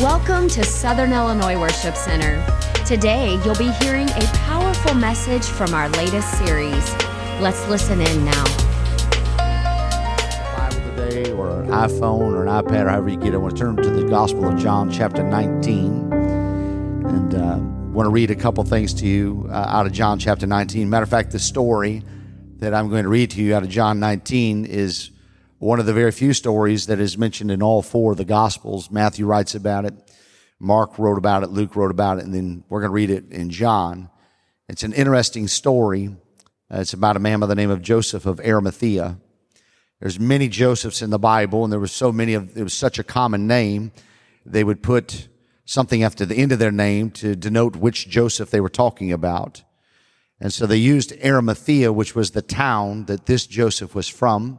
Welcome to Southern Illinois Worship Center. Today, you'll be hearing a powerful message from our latest series. Let's listen in now. Bible today, or an iPhone, or an iPad, or however you get it. I want to turn to the Gospel of John, chapter 19, and uh, want to read a couple things to you uh, out of John, chapter 19. Matter of fact, the story that I'm going to read to you out of John 19 is one of the very few stories that is mentioned in all four of the Gospels. Matthew writes about it, Mark wrote about it, Luke wrote about it, and then we're going to read it in John. It's an interesting story. Uh, it's about a man by the name of Joseph of Arimathea. There's many Josephs in the Bible, and there was so many of, it was such a common name, they would put something after the end of their name to denote which Joseph they were talking about. And so they used Arimathea, which was the town that this Joseph was from.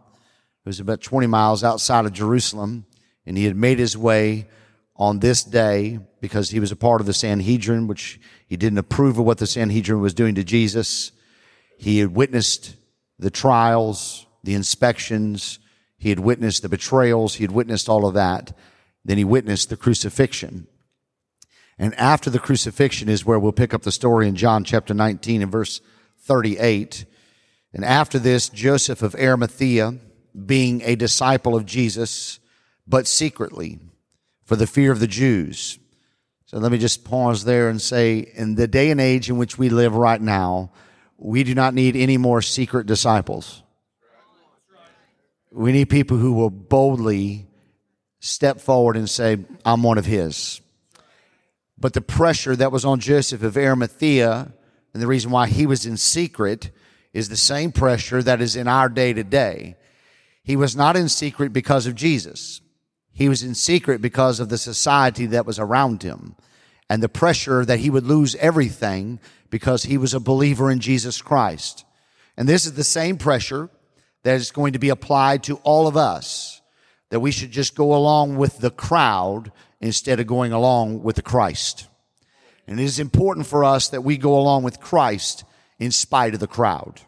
It was about 20 miles outside of Jerusalem, and he had made his way on this day because he was a part of the Sanhedrin, which he didn't approve of what the Sanhedrin was doing to Jesus. He had witnessed the trials, the inspections. He had witnessed the betrayals. He had witnessed all of that. Then he witnessed the crucifixion. And after the crucifixion is where we'll pick up the story in John chapter 19 and verse 38. And after this, Joseph of Arimathea, being a disciple of Jesus, but secretly for the fear of the Jews. So let me just pause there and say, in the day and age in which we live right now, we do not need any more secret disciples. We need people who will boldly step forward and say, I'm one of his. But the pressure that was on Joseph of Arimathea, and the reason why he was in secret, is the same pressure that is in our day to day. He was not in secret because of Jesus. He was in secret because of the society that was around him and the pressure that he would lose everything because he was a believer in Jesus Christ. And this is the same pressure that is going to be applied to all of us, that we should just go along with the crowd instead of going along with the Christ. And it is important for us that we go along with Christ in spite of the crowd.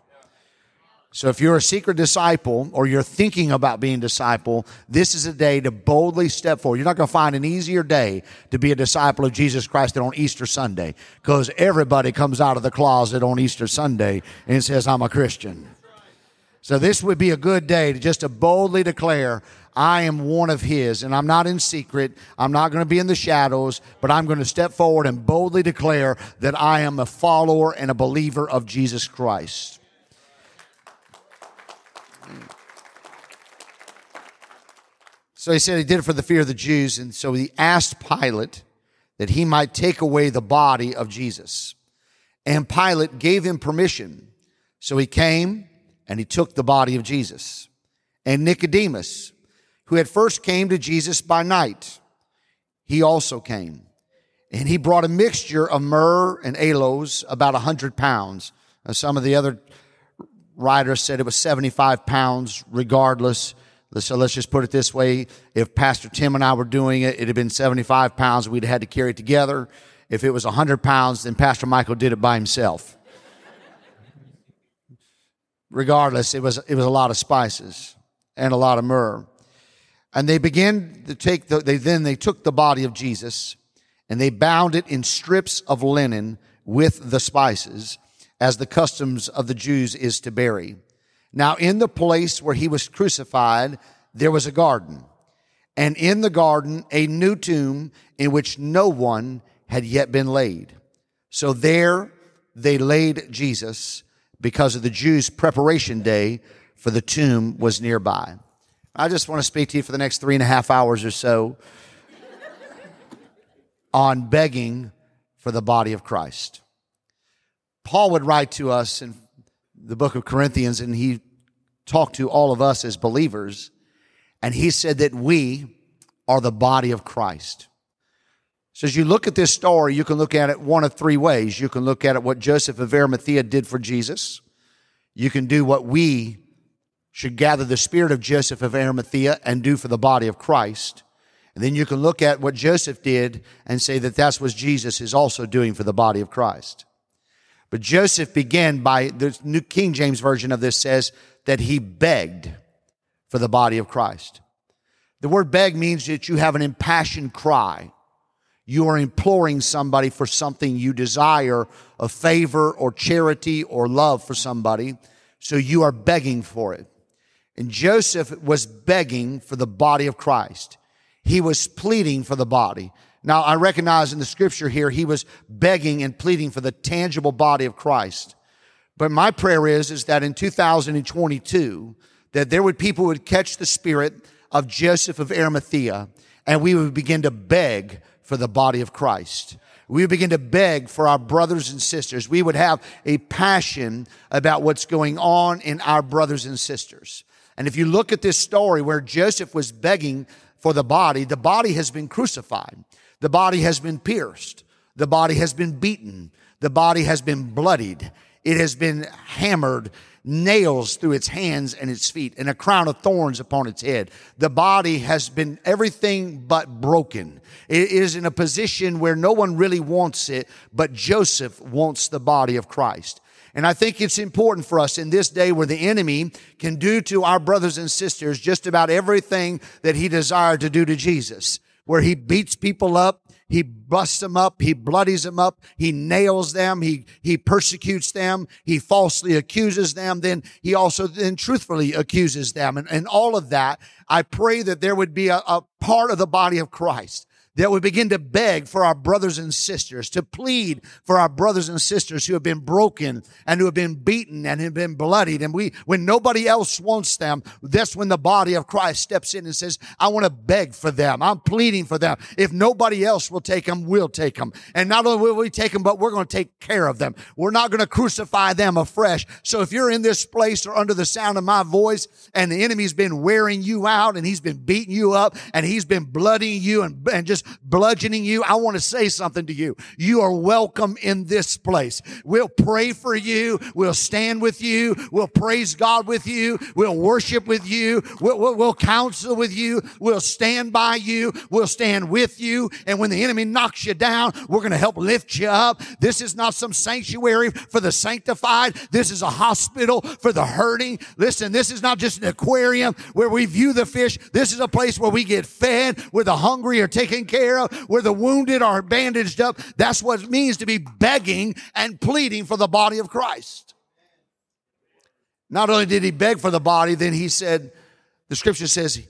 So if you're a secret disciple or you're thinking about being a disciple, this is a day to boldly step forward. You're not going to find an easier day to be a disciple of Jesus Christ than on Easter Sunday because everybody comes out of the closet on Easter Sunday and says, I'm a Christian. So this would be a good day to just to boldly declare, I am one of his and I'm not in secret. I'm not going to be in the shadows, but I'm going to step forward and boldly declare that I am a follower and a believer of Jesus Christ. So he said he did it for the fear of the Jews. And so he asked Pilate that he might take away the body of Jesus. And Pilate gave him permission. So he came and he took the body of Jesus. And Nicodemus, who had first came to Jesus by night, he also came. And he brought a mixture of myrrh and aloes, about a hundred pounds. Now, some of the other writers said it was 75 pounds regardless. So uh, let's just put it this way. If Pastor Tim and I were doing it, it'd have been 75 pounds. We'd have had to carry it together. If it was 100 pounds, then Pastor Michael did it by himself. Regardless, it was, it was a lot of spices and a lot of myrrh. And they began to take the, they then they took the body of Jesus and they bound it in strips of linen with the spices as the customs of the Jews is to bury. Now, in the place where he was crucified, there was a garden. And in the garden, a new tomb in which no one had yet been laid. So there they laid Jesus because of the Jews' preparation day for the tomb was nearby. I just want to speak to you for the next three and a half hours or so on begging for the body of Christ. Paul would write to us in the book of Corinthians, and he talked to all of us as believers, and he said that we are the body of Christ. So as you look at this story, you can look at it one of three ways. You can look at it what Joseph of Arimathea did for Jesus. You can do what we should gather the spirit of Joseph of Arimathea and do for the body of Christ. And then you can look at what Joseph did and say that that's what Jesus is also doing for the body of Christ. But Joseph began by, the New King James Version of this says that he begged for the body of Christ. The word beg means that you have an impassioned cry. You are imploring somebody for something you desire, a favor or charity or love for somebody. So you are begging for it. And Joseph was begging for the body of Christ. He was pleading for the body. Now, I recognize in the scripture here, he was begging and pleading for the tangible body of Christ. But my prayer is, is that in 2022, that there would people would catch the spirit of Joseph of Arimathea and we would begin to beg for the body of Christ. We would begin to beg for our brothers and sisters. We would have a passion about what's going on in our brothers and sisters. And if you look at this story where Joseph was begging for the body, the body has been crucified. The body has been pierced. The body has been beaten. The body has been bloodied. It has been hammered, nails through its hands and its feet, and a crown of thorns upon its head. The body has been everything but broken. It is in a position where no one really wants it, but Joseph wants the body of Christ. And I think it's important for us in this day where the enemy can do to our brothers and sisters just about everything that he desired to do to Jesus, where he beats people up, he busts them up, he bloodies them up, he nails them, he, he persecutes them, he falsely accuses them, then he also then truthfully accuses them. And, and all of that, I pray that there would be a, a part of the body of Christ that we begin to beg for our brothers and sisters, to plead for our brothers and sisters who have been broken and who have been beaten and have been bloodied. And we, when nobody else wants them, that's when the body of Christ steps in and says, I want to beg for them. I'm pleading for them. If nobody else will take them, we'll take them. And not only will we take them, but we're going to take care of them. We're not going to crucify them afresh. So if you're in this place or under the sound of my voice and the enemy's been wearing you out and he's been beating you up and he's been bloodying you and, and just bludgeoning you, I want to say something to you. You are welcome in this place. We'll pray for you. We'll stand with you. We'll praise God with you. We'll worship with you. We'll, we'll, we'll counsel with you. We'll stand by you. We'll stand with you. And when the enemy knocks you down, we're going to help lift you up. This is not some sanctuary for the sanctified. This is a hospital for the hurting. Listen, this is not just an aquarium where we view the fish. This is a place where we get fed, where the hungry are taken care of, where the wounded are bandaged up. That's what it means to be begging and pleading for the body of Christ. Not only did he beg for the body, then he said, the scripture says,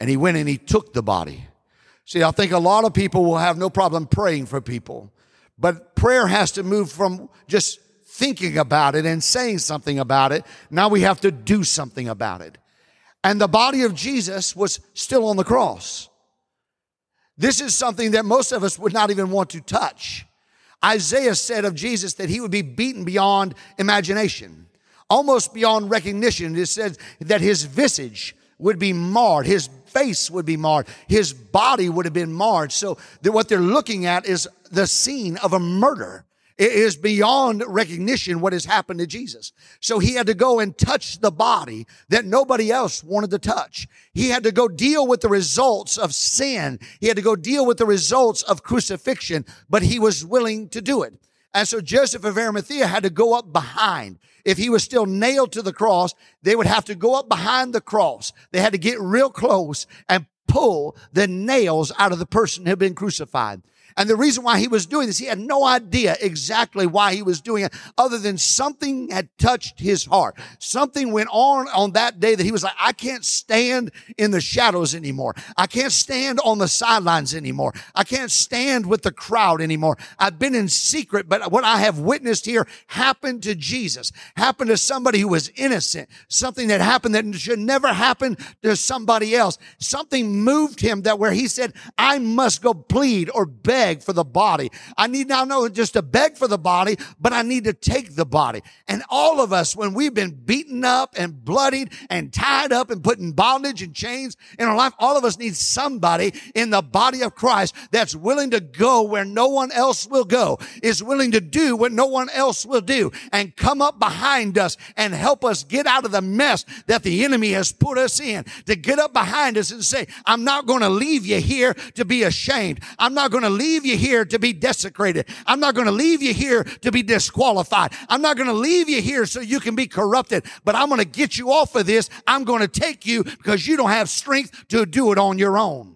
and he went and he took the body. See, I think a lot of people will have no problem praying for people, but prayer has to move from just thinking about it and saying something about it. Now we have to do something about it. And the body of Jesus was still on the cross. This is something that most of us would not even want to touch. Isaiah said of Jesus that he would be beaten beyond imagination, almost beyond recognition. It says that his visage would be marred, his face would be marred, his body would have been marred. So that what they're looking at is the scene of a murder. It is beyond recognition what has happened to Jesus. So he had to go and touch the body that nobody else wanted to touch. He had to go deal with the results of sin. He had to go deal with the results of crucifixion, but he was willing to do it. And so Joseph of Arimathea had to go up behind. If he was still nailed to the cross, they would have to go up behind the cross. They had to get real close and pull the nails out of the person who had been crucified. And the reason why he was doing this, he had no idea exactly why he was doing it other than something had touched his heart. Something went on on that day that he was like, I can't stand in the shadows anymore. I can't stand on the sidelines anymore. I can't stand with the crowd anymore. I've been in secret, but what I have witnessed here happened to Jesus, happened to somebody who was innocent, something that happened that should never happen to somebody else. Something moved him that where he said, I must go plead or beg beg for the body. I need now know just to beg for the body, but I need to take the body. And all of us, when we've been beaten up and bloodied and tied up and put in bondage and chains in our life, all of us need somebody in the body of Christ that's willing to go where no one else will go, is willing to do what no one else will do and come up behind us and help us get out of the mess that the enemy has put us in, to get up behind us and say, I'm not going to leave you here to be ashamed. I'm not going to leave leave you here to be desecrated. I'm not going to leave you here to be disqualified. I'm not going to leave you here so you can be corrupted, but I'm going to get you off of this. I'm going to take you because you don't have strength to do it on your own.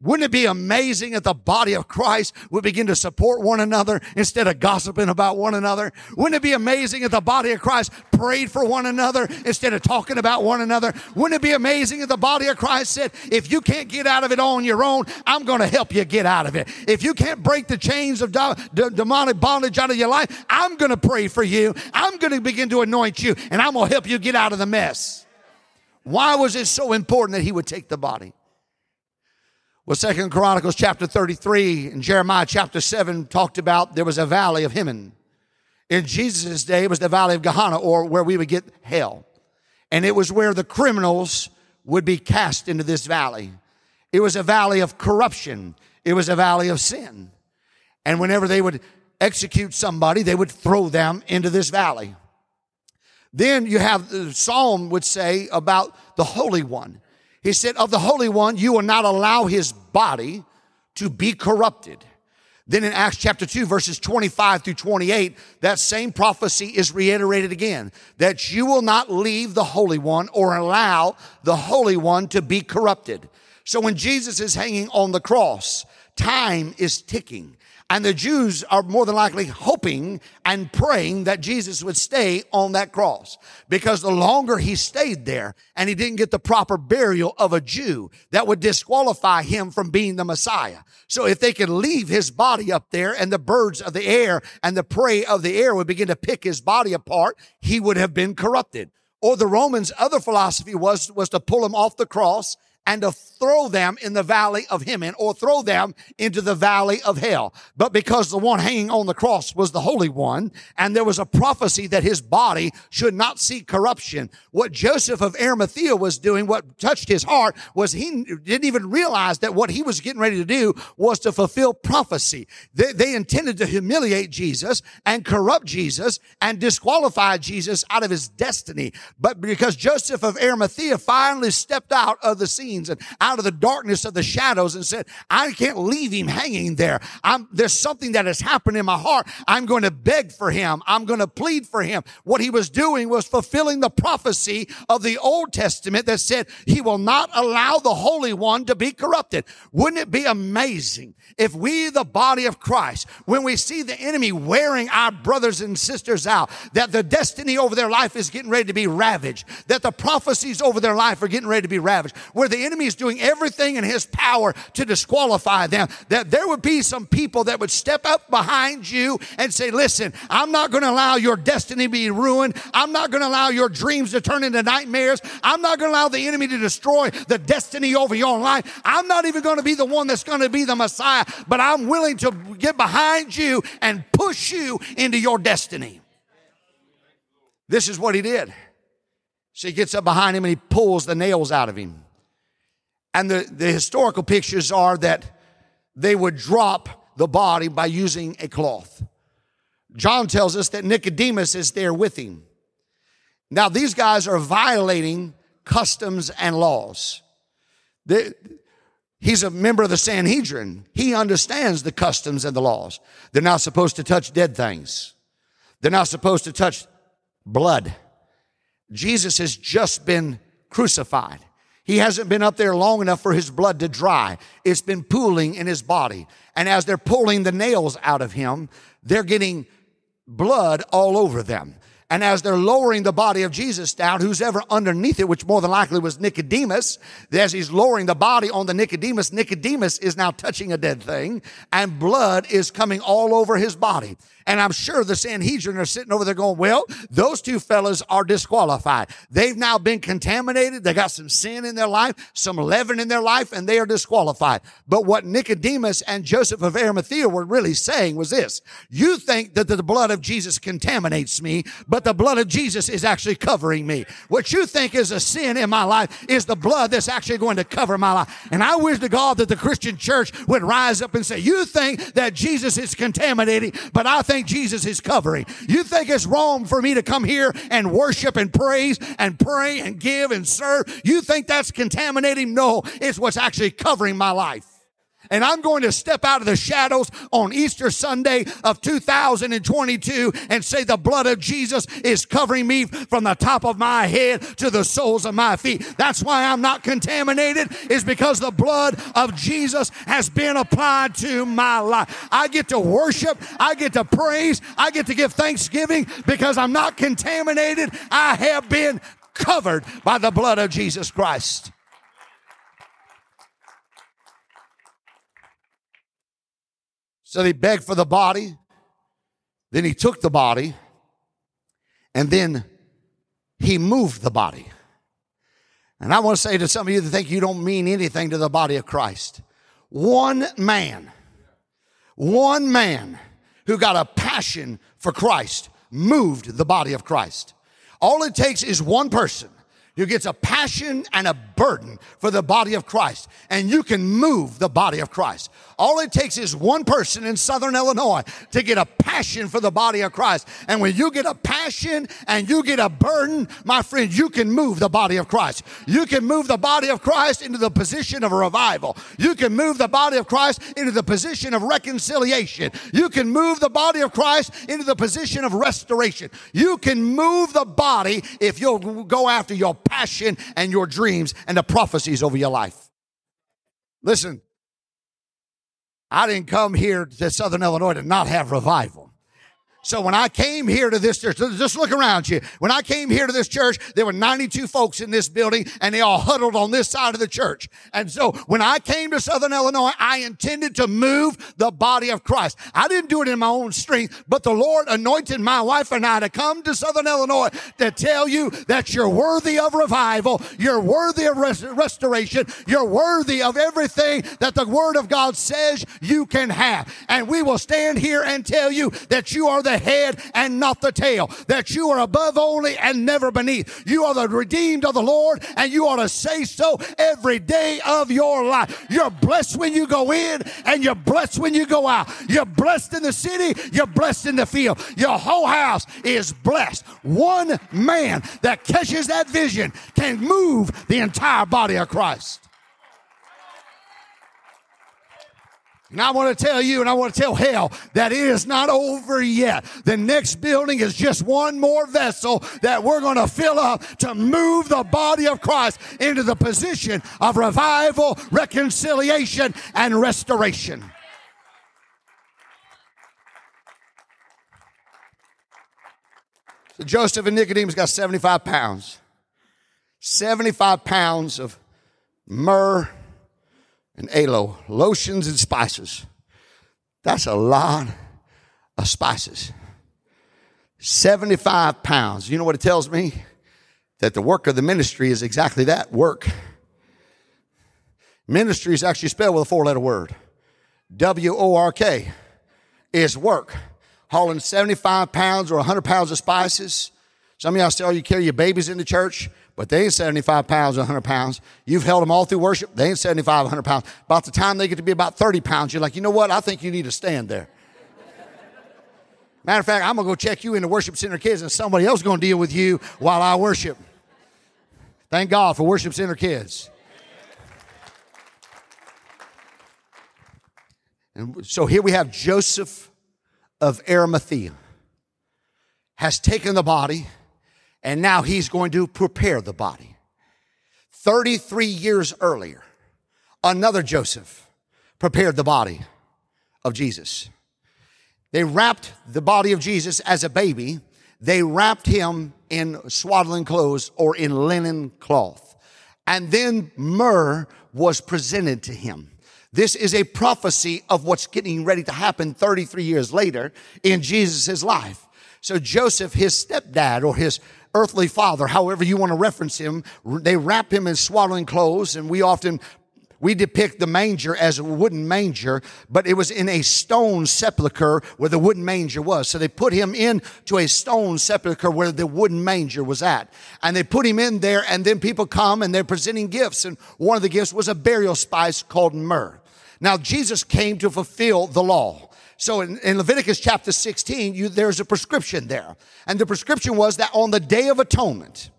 Wouldn't it be amazing if the body of Christ would begin to support one another instead of gossiping about one another? Wouldn't it be amazing if the body of Christ prayed for one another instead of talking about one another? Wouldn't it be amazing if the body of Christ said, if you can't get out of it on your own, I'm going to help you get out of it. If you can't break the chains of demonic bondage out of your life, I'm going to pray for you. I'm going to begin to anoint you and I'm going to help you get out of the mess. Why was it so important that he would take the body? Well, Second Chronicles chapter 33 and Jeremiah chapter 7 talked about there was a valley of Hinnom. In Jesus' day, it was the valley of Gehenna, or where we would get hell. And it was where the criminals would be cast into this valley. It was a valley of corruption. It was a valley of sin. And whenever they would execute somebody, they would throw them into this valley. Then you have the psalm would say about the Holy One. He said, Of the Holy One, you will not allow his body to be corrupted. Then in Acts chapter 2, verses 25 through 28, that same prophecy is reiterated again that you will not leave the Holy One or allow the Holy One to be corrupted. So when Jesus is hanging on the cross, time is ticking. And the Jews are more than likely hoping and praying that Jesus would stay on that cross. Because the longer he stayed there and he didn't get the proper burial of a Jew, that would disqualify him from being the Messiah. So if they could leave his body up there and the birds of the air and the prey of the air would begin to pick his body apart, he would have been corrupted. Or the Romans' other philosophy was, was to pull him off the cross and to throw them in the valley of Hinnom or throw them into the valley of hell. But because the one hanging on the cross was the Holy One and there was a prophecy that his body should not see corruption, what Joseph of Arimathea was doing, what touched his heart was he didn't even realize that what he was getting ready to do was to fulfill prophecy. They, they intended to humiliate Jesus and corrupt Jesus and disqualify Jesus out of his destiny. But because Joseph of Arimathea finally stepped out of the scene and out of the darkness of the shadows and said, I can't leave him hanging there. I'm, there's something that has happened in my heart. I'm going to beg for him. I'm going to plead for him. What he was doing was fulfilling the prophecy of the Old Testament that said he will not allow the Holy One to be corrupted. Wouldn't it be amazing if we, the body of Christ, when we see the enemy wearing our brothers and sisters out, that the destiny over their life is getting ready to be ravaged, that the prophecies over their life are getting ready to be ravaged, where the enemy is doing everything in his power to disqualify them, that there would be some people that would step up behind you and say, listen, I'm not going to allow your destiny to be ruined. I'm not going to allow your dreams to turn into nightmares. I'm not going to allow the enemy to destroy the destiny over your life. I'm not even going to be the one that's going to be the Messiah but I'm willing to get behind you and push you into your destiny. This is what he did. So he gets up behind him and he pulls the nails out of him. And the, the historical pictures are that they would drop the body by using a cloth. John tells us that Nicodemus is there with him. Now, these guys are violating customs and laws. They, He's a member of the Sanhedrin. He understands the customs and the laws. They're not supposed to touch dead things. They're not supposed to touch blood. Jesus has just been crucified. He hasn't been up there long enough for his blood to dry. It's been pooling in his body. And as they're pulling the nails out of him, they're getting blood all over them. And as they're lowering the body of Jesus down, who's ever underneath it, which more than likely was Nicodemus, as he's lowering the body on the Nicodemus, Nicodemus is now touching a dead thing and blood is coming all over his body. And I'm sure the Sanhedrin are sitting over there going, well, those two fellas are disqualified. They've now been contaminated. They got some sin in their life, some leaven in their life, and they are disqualified. But what Nicodemus and Joseph of Arimathea were really saying was this. You think that the blood of Jesus contaminates me, but the blood of Jesus is actually covering me. What you think is a sin in my life is the blood that's actually going to cover my life. And I wish to God that the Christian church would rise up and say, you think that Jesus is contaminating, but I think Jesus is covering. You think it's wrong for me to come here and worship and praise and pray and give and serve. You think that's contaminating? No, it's what's actually covering my life. And I'm going to step out of the shadows on Easter Sunday of 2022 and say the blood of Jesus is covering me from the top of my head to the soles of my feet. That's why I'm not contaminated is because the blood of Jesus has been applied to my life. I get to worship. I get to praise. I get to give thanksgiving because I'm not contaminated. I have been covered by the blood of Jesus Christ. So they begged for the body. Then he took the body. And then he moved the body. And I want to say to some of you that think you don't mean anything to the body of Christ one man, one man who got a passion for Christ moved the body of Christ. All it takes is one person who gets a passion and a burden for the body of Christ, and you can move the body of Christ. All it takes is one person in Southern Illinois to get a passion for the body of Christ. And when you get a passion and you get a burden, my friend, you can move the body of Christ. You can move the body of Christ into the position of revival. You can move the body of Christ into the position of reconciliation. You can move the body of Christ into the position of restoration. You can move the body if you'll go after your passion and your dreams and the prophecies over your life. Listen, I didn't come here to Southern Illinois to not have revival. So when I came here to this church, just look around you. When I came here to this church, there were 92 folks in this building and they all huddled on this side of the church. And so when I came to Southern Illinois, I intended to move the body of Christ. I didn't do it in my own strength, but the Lord anointed my wife and I to come to Southern Illinois to tell you that you're worthy of revival. You're worthy of res- restoration. You're worthy of everything that the word of God says you can have. And we will stand here and tell you that you are the head and not the tail, that you are above only and never beneath. You are the redeemed of the Lord, and you ought to say so every day of your life. You're blessed when you go in, and you're blessed when you go out. You're blessed in the city, you're blessed in the field. Your whole house is blessed. One man that catches that vision can move the entire body of Christ. And I want to tell you, and I want to tell hell that it is not over yet. The next building is just one more vessel that we're going to fill up to move the body of Christ into the position of revival, reconciliation, and restoration. So Joseph and Nicodemus got 75 pounds. 75 pounds of myrrh and aloe, lotions and spices. That's a lot of spices. 75 pounds. You know what it tells me? That the work of the ministry is exactly that work. Ministry is actually spelled with a four letter word W O R K is work. Hauling 75 pounds or 100 pounds of spices. Some of y'all still oh, you carry your babies into church but they ain't 75 pounds or 100 pounds. You've held them all through worship. They ain't 75, 100 pounds. About the time they get to be about 30 pounds, you're like, you know what? I think you need to stand there. Matter of fact, I'm going to go check you in the worship center kids and somebody else is going to deal with you while I worship. Thank God for worship center kids. And so here we have Joseph of Arimathea has taken the body and now he's going to prepare the body. 33 years earlier, another Joseph prepared the body of Jesus. They wrapped the body of Jesus as a baby. They wrapped him in swaddling clothes or in linen cloth. And then myrrh was presented to him. This is a prophecy of what's getting ready to happen 33 years later in Jesus' life. So Joseph, his stepdad or his earthly father, however you want to reference him, they wrap him in swaddling clothes, and we often we depict the manger as a wooden manger, but it was in a stone sepulcher where the wooden manger was. So they put him into a stone sepulcher where the wooden manger was at. And they put him in there, and then people come and they're presenting gifts. And one of the gifts was a burial spice called myrrh. Now, Jesus came to fulfill the law. So in, in Leviticus chapter 16, you, there's a prescription there. And the prescription was that on the day of atonement,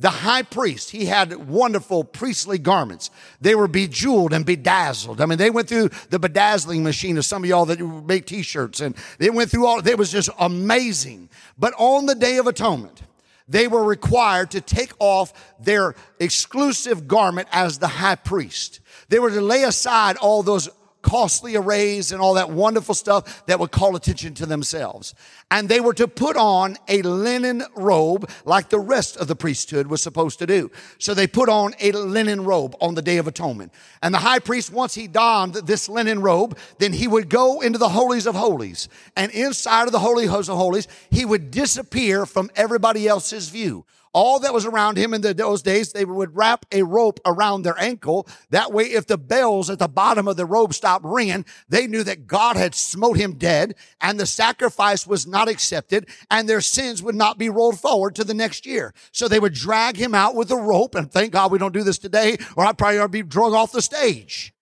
The high priest, he had wonderful priestly garments. They were bejeweled and bedazzled. I mean, they went through the bedazzling machine of some of y'all that make t-shirts and they went through all, it was just amazing. But on the Day of Atonement, they were required to take off their exclusive garment as the high priest. They were to lay aside all those costly arrays and all that wonderful stuff that would call attention to themselves. And they were to put on a linen robe like the rest of the priesthood was supposed to do. So they put on a linen robe on the Day of Atonement. And the high priest, once he donned this linen robe, then he would go into the holies of holies. And inside of the holy of holies, he would disappear from everybody else's view all that was around him in the, those days, they would wrap a rope around their ankle. That way, if the bells at the bottom of the robe stopped ringing, they knew that God had smote him dead and the sacrifice was not accepted and their sins would not be rolled forward to the next year. So they would drag him out with a rope and thank God we don't do this today or I'd probably be drug off the stage.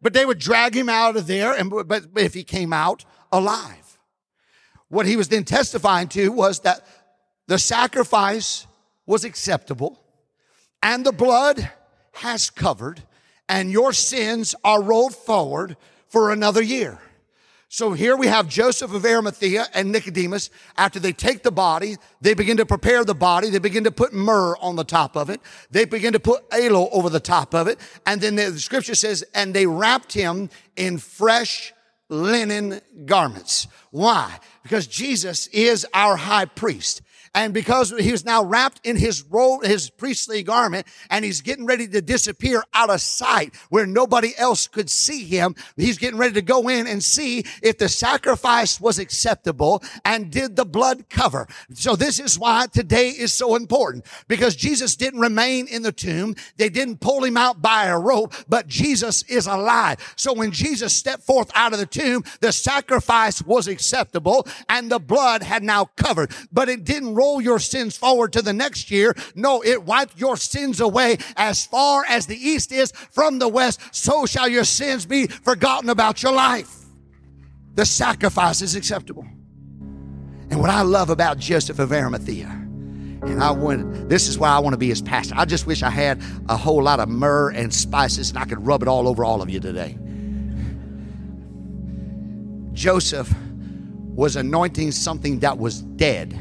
But they would drag him out of there and, but if he came out alive. What he was then testifying to was that the sacrifice was acceptable and the blood has covered and your sins are rolled forward for another year. So here we have Joseph of Arimathea and Nicodemus. After they take the body, they begin to prepare the body. They begin to put myrrh on the top of it. They begin to put aloe over the top of it. And then the scripture says, and they wrapped him in fresh linen garments. Why? Because Jesus is our high priest. And because he was now wrapped in his robe, his priestly garment, and he's getting ready to disappear out of sight where nobody else could see him, he's getting ready to go in and see if the sacrifice was acceptable and did the blood cover. So this is why today is so important because Jesus didn't remain in the tomb. They didn't pull him out by a rope, but Jesus is alive. So when Jesus stepped forth out of the tomb, the sacrifice was acceptable and the blood had now covered, but it didn't roll your sins forward to the next year. No, it wiped your sins away as far as the east is from the west. So shall your sins be forgotten about your life. The sacrifice is acceptable. And what I love about Joseph of Arimathea, and I want this is why I want to be his pastor. I just wish I had a whole lot of myrrh and spices and I could rub it all over all of you today. Joseph was anointing something that was dead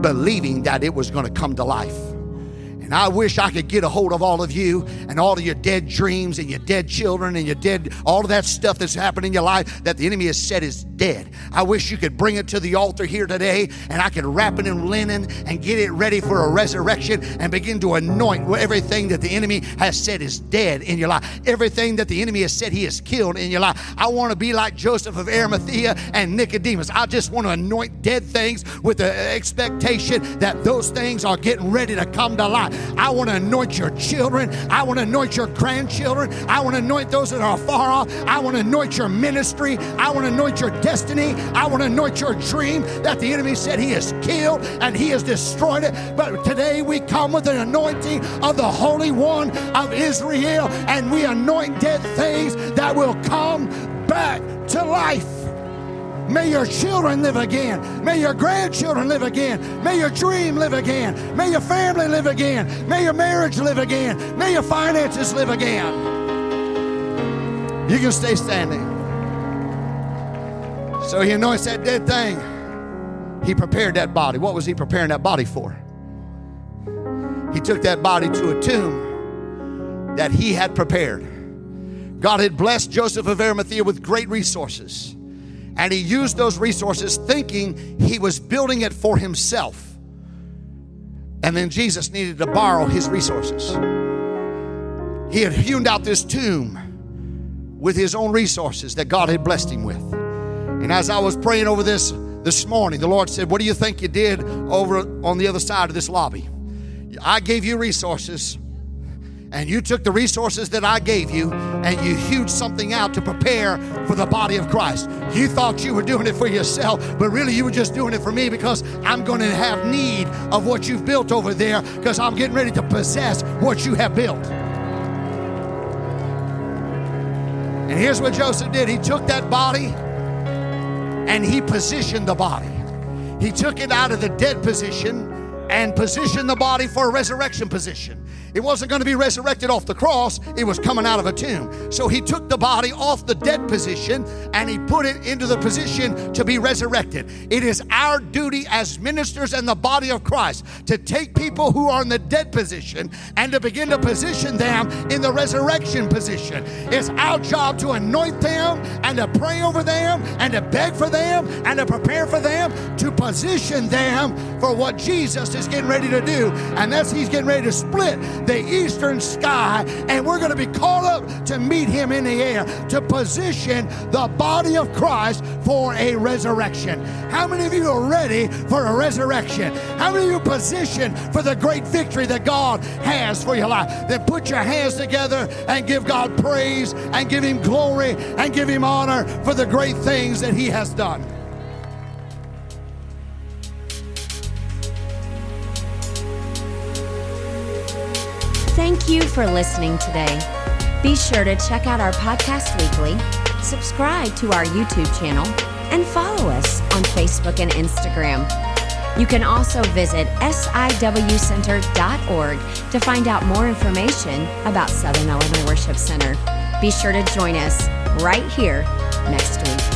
believing that it was going to come to life. And I wish I could get a hold of all of you and all of your dead dreams and your dead children and your dead, all of that stuff that's happened in your life that the enemy has said is dead. I wish you could bring it to the altar here today and I could wrap it in linen and get it ready for a resurrection and begin to anoint everything that the enemy has said is dead in your life. Everything that the enemy has said he has killed in your life. I want to be like Joseph of Arimathea and Nicodemus. I just want to anoint dead things with the expectation that those things are getting ready to come to life. I want to anoint your children. I want to anoint your grandchildren. I want to anoint those that are far off. I want to anoint your ministry. I want to anoint your destiny. I want to anoint your dream that the enemy said he has killed and he has destroyed it. But today we come with an anointing of the Holy One of Israel and we anoint dead things that will come back to life. May your children live again. May your grandchildren live again. May your dream live again. May your family live again. May your marriage live again. May your finances live again. You can stay standing. So he anoints that dead thing. He prepared that body. What was he preparing that body for? He took that body to a tomb that he had prepared. God had blessed Joseph of Arimathea with great resources. And he used those resources thinking he was building it for himself. And then Jesus needed to borrow his resources. He had hewn out this tomb with his own resources that God had blessed him with. And as I was praying over this this morning, the Lord said, What do you think you did over on the other side of this lobby? I gave you resources and you took the resources that I gave you and you hewed something out to prepare for the body of Christ. You thought you were doing it for yourself, but really you were just doing it for me because I'm going to have need of what you've built over there because I'm getting ready to possess what you have built. And here's what Joseph did he took that body and he positioned the body. He took it out of the dead position and position the body for a resurrection position. It wasn't going to be resurrected off the cross, it was coming out of a tomb. So he took the body off the dead position and he put it into the position to be resurrected. It is our duty as ministers and the body of Christ to take people who are in the dead position and to begin to position them in the resurrection position. It's our job to anoint them and to pray over them and to beg for them and to prepare for them to position them for what Jesus is getting ready to do. And that's He's getting ready to split the eastern sky, and we're going to be called up to meet Him in the air to position the body of Christ for a resurrection. How many of you are ready for a resurrection? How many of you positioned for the great victory that God has for your life? Then put your hands together and give God praise and give Him glory and give Him honor for the great things that He has done. Thank you for listening today. Be sure to check out our podcast weekly, subscribe to our YouTube channel, and follow us on Facebook and Instagram. You can also visit siwcenter.org to find out more information about Southern Illinois Worship Center. Be sure to join us right here next week.